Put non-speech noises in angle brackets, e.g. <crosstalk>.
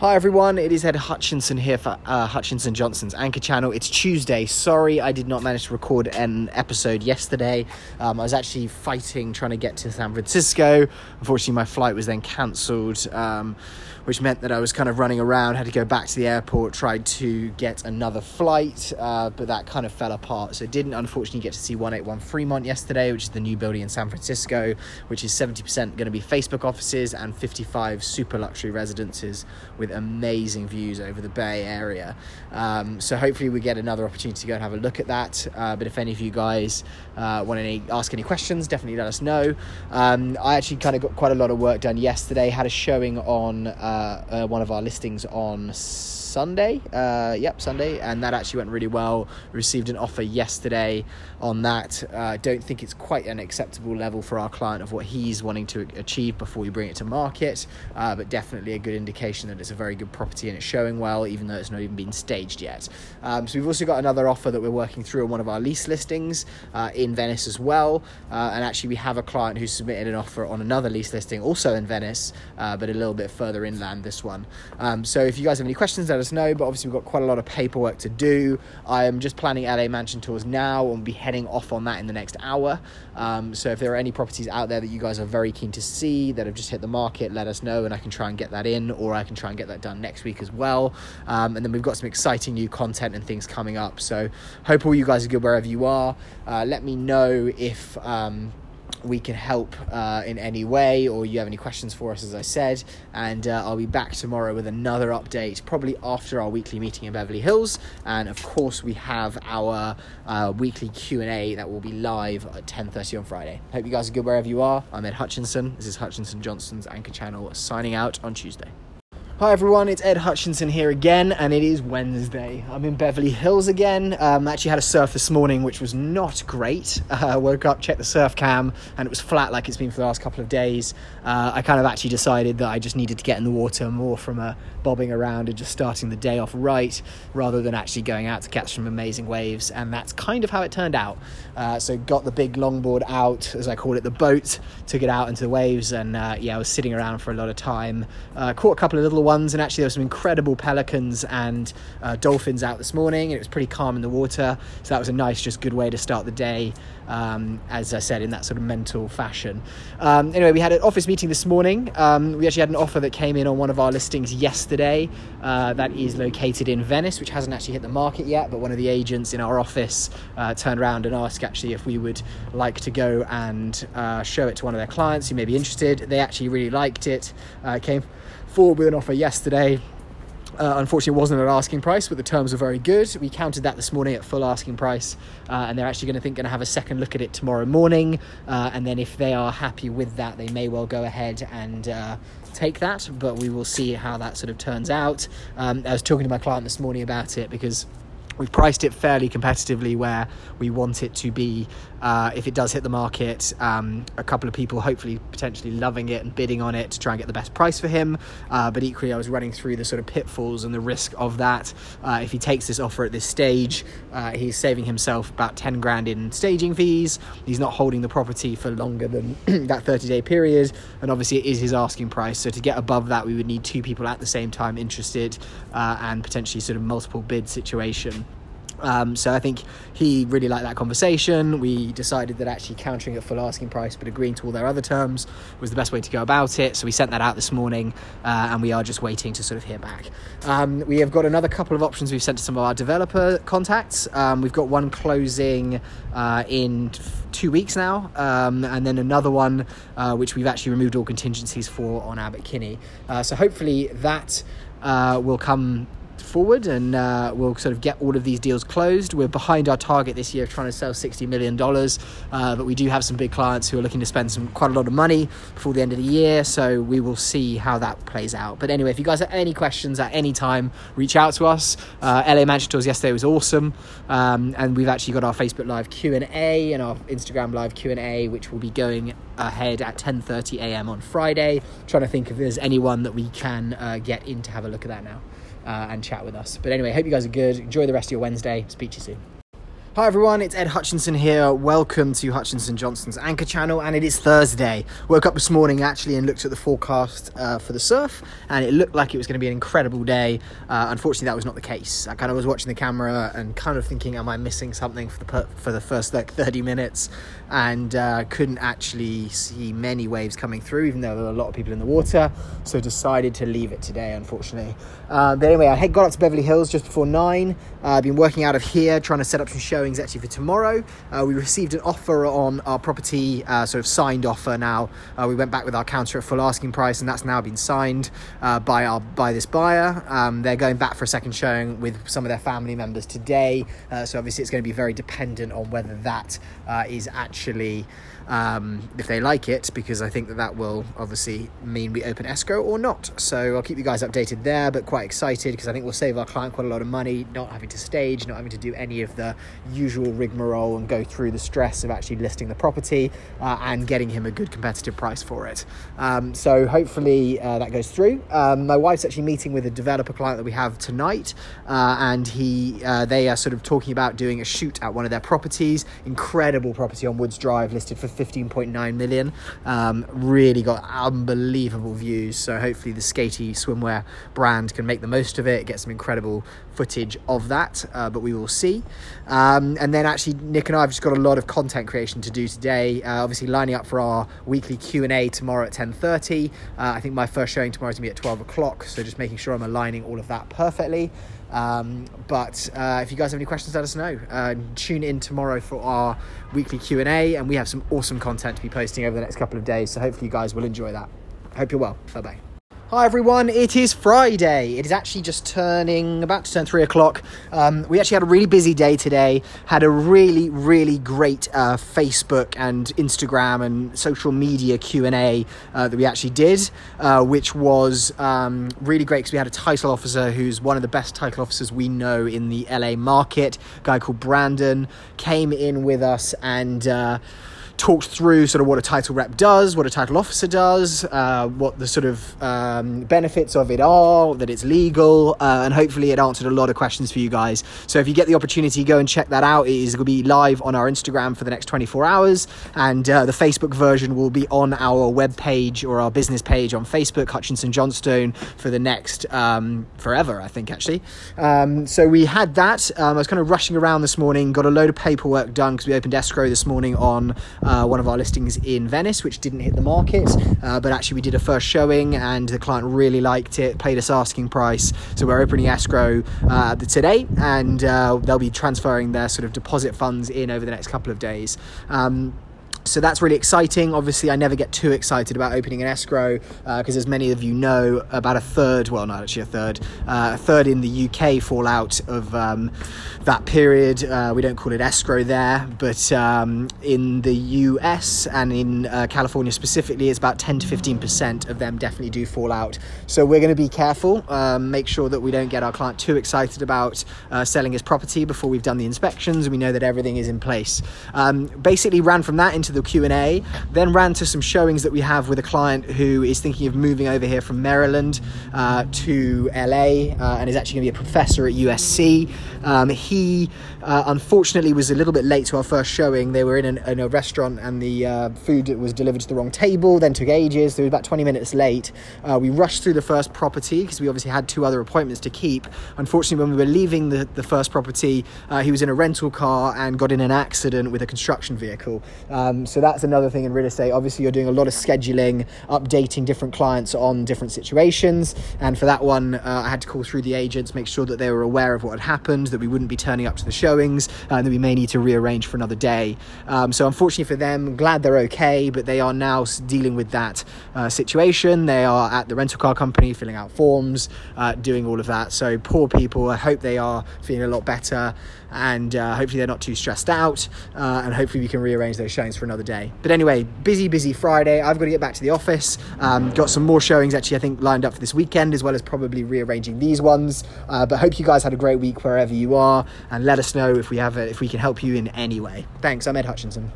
Hi everyone, it is Ed Hutchinson here for uh, Hutchinson Johnson's Anchor Channel. It's Tuesday. Sorry I did not manage to record an episode yesterday. Um, I was actually fighting trying to get to San Francisco. Unfortunately, my flight was then cancelled. Um, which meant that I was kind of running around, had to go back to the airport, tried to get another flight, uh, but that kind of fell apart. So didn't unfortunately get to see 181 Fremont yesterday, which is the new building in San Francisco, which is 70% going to be Facebook offices and 55 super luxury residences with amazing views over the Bay Area. Um, so hopefully we get another opportunity to go and have a look at that. Uh, but if any of you guys uh, want to ask any questions, definitely let us know. Um, I actually kind of got quite a lot of work done yesterday. Had a showing on uh, uh, one of our listings on Sunday. Uh, yep, Sunday, and that actually went really well. Received an offer yesterday on that. Uh, don't think it's quite an acceptable level for our client of what he's wanting to achieve before we bring it to market, uh, but definitely a good indication that it's a very good property and it's showing well, even though it's not even been staged yet. Um, so we've also got another offer that we're working through on one of our lease listings uh, in Venice as well, uh, and actually we have a client who submitted an offer on another lease listing also in Venice, uh, but a little bit further inland. This one. Um, so if you guys have any questions, let us know. But obviously we've got quite a lot of paperwork to do. I am just planning LA mansion tours now and we'll be heading off on that in the next hour. Um, so if there are any properties out there that you guys are very keen to see that have just hit the market, let us know and I can try and get that in, or I can try and get that done next week as well. Um, and then we've got some exciting new content and things coming up. So hope all you guys are good wherever you are. Uh, let me know if. Um, we can help uh, in any way or you have any questions for us as i said. And uh, i'll be back tomorrow with another update probably after our weekly meeting in beverly hills. And of course we have our uh, weekly q&a that will be live at 10.30 on friday. Hope you guys are good wherever you are. I'm ed hutchinson. This is hutchinson johnson's anchor channel signing out on tuesday Hi everyone, it's Ed Hutchinson here again, and it is Wednesday. I'm in Beverly Hills again. Um, actually had a surf this morning, which was not great. Uh, <laughs> woke up, checked the surf cam, and it was flat like it's been for the last couple of days. Uh, I kind of actually decided that I just needed to get in the water more from a bobbing around and just starting the day off right, rather than actually going out to catch some amazing waves. And that's kind of how it turned out. Uh, so got the big longboard out, as I call it, the boat, took it out into the waves, and uh, yeah, I was sitting around for a lot of time. Uh, caught a couple of little ones, and actually there were some incredible pelicans and uh, dolphins out this morning, and it was pretty calm in the water. So that was a nice, just good way to start the day. Um, as I said, in that sort of mental fashion. Um, anyway, we had an office meeting this morning. Um, we actually had an offer that came in on one of our listings yesterday. Uh, that is located in Venice, which hasn't actually hit the market yet. But one of the agents in our office uh, turned around and asked actually if we would like to go and uh, show it to one of their clients who may be interested. They actually really liked it. Uh, came forward with an offer yesterday. Uh, unfortunately, it wasn't at asking price, but the terms were very good. We counted that this morning at full asking price, uh, and they're actually going to think going to have a second look at it tomorrow morning. Uh, and then, if they are happy with that, they may well go ahead and uh, take that. But we will see how that sort of turns out. Um, I was talking to my client this morning about it because we've priced it fairly competitively where we want it to be uh, if it does hit the market, um, a couple of people hopefully potentially loving it and bidding on it to try and get the best price for him. Uh, but equally, I was running through the sort of pitfalls and the risk of that. Uh, if he takes this offer at this stage, uh, he's saving himself about 10 grand in staging fees. He's not holding the property for longer than <clears throat> that 30 day period. And obviously, it is his asking price. So to get above that, we would need two people at the same time interested uh, and potentially sort of multiple bid situation. Um, so I think he really liked that conversation. We decided that actually countering at full asking price but agreeing to all their other terms was the best way to go about it. So we sent that out this morning uh, and we are just waiting to sort of hear back. Um, we have got another couple of options we've sent to some of our developer contacts. Um, we've got one closing uh, in two weeks now, um, and then another one uh, which we've actually removed all contingencies for on Abbot Kinney. Uh, so hopefully that uh, will come forward and uh, we'll sort of get all of these deals closed. We're behind our target this year of trying to sell $60 million, uh, but we do have some big clients who are looking to spend some quite a lot of money before the end of the year, so we will see how that plays out. But anyway, if you guys have any questions at any time, reach out to us. Uh, LA Mansion Tours yesterday was awesome, um, and we've actually got our Facebook Live Q&A and our Instagram Live Q&A, which will be going ahead at 10.30 a.m. on Friday. trying to think if there's anyone that we can uh, get in to have a look at that now Uh, and chat with us. But anyway, hope you guys are good. Enjoy the rest of your Wednesday. Speak to you soon. Hi everyone, it's Ed Hutchinson here. Welcome to Hutchinson Johnson's Anchor Channel, and it is Thursday. Woke up this morning actually and looked at the forecast uh, for the surf, and it looked like it was going to be an incredible day. Uh, unfortunately, that was not the case. I kind of was watching the camera and kind of thinking, "Am I missing something for the per- for the first like 30 minutes?" And uh, couldn't actually see many waves coming through, even though there were a lot of people in the water. So decided to leave it today, unfortunately. Uh, but anyway, I had got up to Beverly Hills just before nine. Uh, I've been working out of here, trying to set up some showings actually for tomorrow. Uh, we received an offer on our property, uh, sort of signed offer now. Uh, we went back with our counter at full asking price, and that's now been signed uh, by our by this buyer. Um, they're going back for a second showing with some of their family members today. Uh, so obviously, it's going to be very dependent on whether that is actually um, if they like it, because I think that that will obviously mean we open escrow or not. So I'll keep you guys updated there, but quite excited because I think we'll save our client quite a lot of money, not having to stage, not having to do any of the usual rigmarole and go through the stress of actually listing the property uh, and getting him a good competitive price for it. Um, so hopefully uh, that goes through. Um, my wife's actually meeting with a developer client that we have tonight, uh, and he uh, they are sort of talking about doing a shoot at one of their properties. Incredible property on Woods Drive, listed for 15.9 million. Um, really got unbelievable views. So hopefully the Skatie swimwear brand can make the most of it, get some incredible footage of that. Uh, but we will see. Um, and then actually Nick and I have just got a lot of content creation to do today. Uh, obviously lining up for our weekly Q and A tomorrow at 10:30. Uh, I think my first showing tomorrow is gonna be at 12 o'clock. So just making sure I'm aligning all of that perfectly. Um, but uh, if you guys have any questions, let us know. Uh, tune in tomorrow for our weekly Q and A, and we have some awesome content to be posting over the next couple of days. So hopefully you guys will enjoy that. Hope you're well. Bye bye. Hi everyone, it is Friday. It is actually just turning, about to turn three o'clock. Um, we actually had a really busy day today, had a really, really great uh, Facebook and Instagram and social media Q&A uh, that we actually did, uh, which was um, really great because we had a title officer who's one of the best title officers we know in the LA market, a guy called Brandon, came in with us and talked through sort of what a title rep does, what a title officer does, uh, what the sort of um, benefits of it are, that it's legal, uh, and hopefully it answered a lot of questions for you guys. So if you get the opportunity, go and check that out. It is going to be live on our Instagram for the next 24 hours, and uh, the Facebook version will be on our web page or our business page on Facebook, Hutchinson Johnson, for the next um, forever, I think actually. Um, so we had that. Um, I was kind of rushing around this morning, got a load of paperwork done because we opened escrow this morning on uh, one of our listings in Venice, which didn't hit the market. Uh, but actually, we did a first showing, and the client really liked it, paid us asking price. So we're opening escrow uh, today, and uh, they'll be transferring their sort of deposit funds in over the next couple of days. Um, so that's really exciting. Obviously, I never get too excited about opening an escrow because, uh, as many of you know, about a third, well, not actually a third, uh, a third in the UK fall out of um, that period. Uh, we don't call it escrow there, but um, in the US and in uh, California specifically, it's about 10 to 15% of them definitely do fall out. So we're going to be careful, um, make sure that we don't get our client too excited about uh, selling his property before we've done the inspections and we know that everything is in place. Um, basically, ran from that into the the Q&A, then ran to some showings that we have with a client who is thinking of moving over here from Maryland uh, to LA uh, and is actually going to be a professor at USC. Um, he uh, unfortunately was a little bit late to our first showing. They were in, an, in a restaurant and the uh, food was delivered to the wrong table, then took ages. They were about 20 minutes late. Uh, we rushed through the first property because we obviously had two other appointments to keep. Unfortunately, when we were leaving the, the first property, uh, he was in a rental car and got in an accident with a construction vehicle. Um, so that's another thing in real estate. Obviously, you're doing a lot of scheduling, updating different clients on different situations. And for that one, uh, I had to call through the agents, make sure that they were aware of what had happened, that we wouldn't be turning up to the showings, uh, and that we may need to rearrange for another day. Um, so, unfortunately for them, glad they're okay, but they are now dealing with that uh, situation. They are at the rental car company filling out forms, uh, doing all of that. So, poor people, I hope they are feeling a lot better and uh, hopefully they're not too stressed out uh, and hopefully we can rearrange those showings for another day. But anyway busy busy friday. I've got to get back to the office. Um, got some more showings actually i think lined up for this weekend as well as probably rearranging these ones. Uh, but hope you guys had a great week wherever you are and let us know if we have a, if we can help you in any way. Thanks. I'm ed hutchinson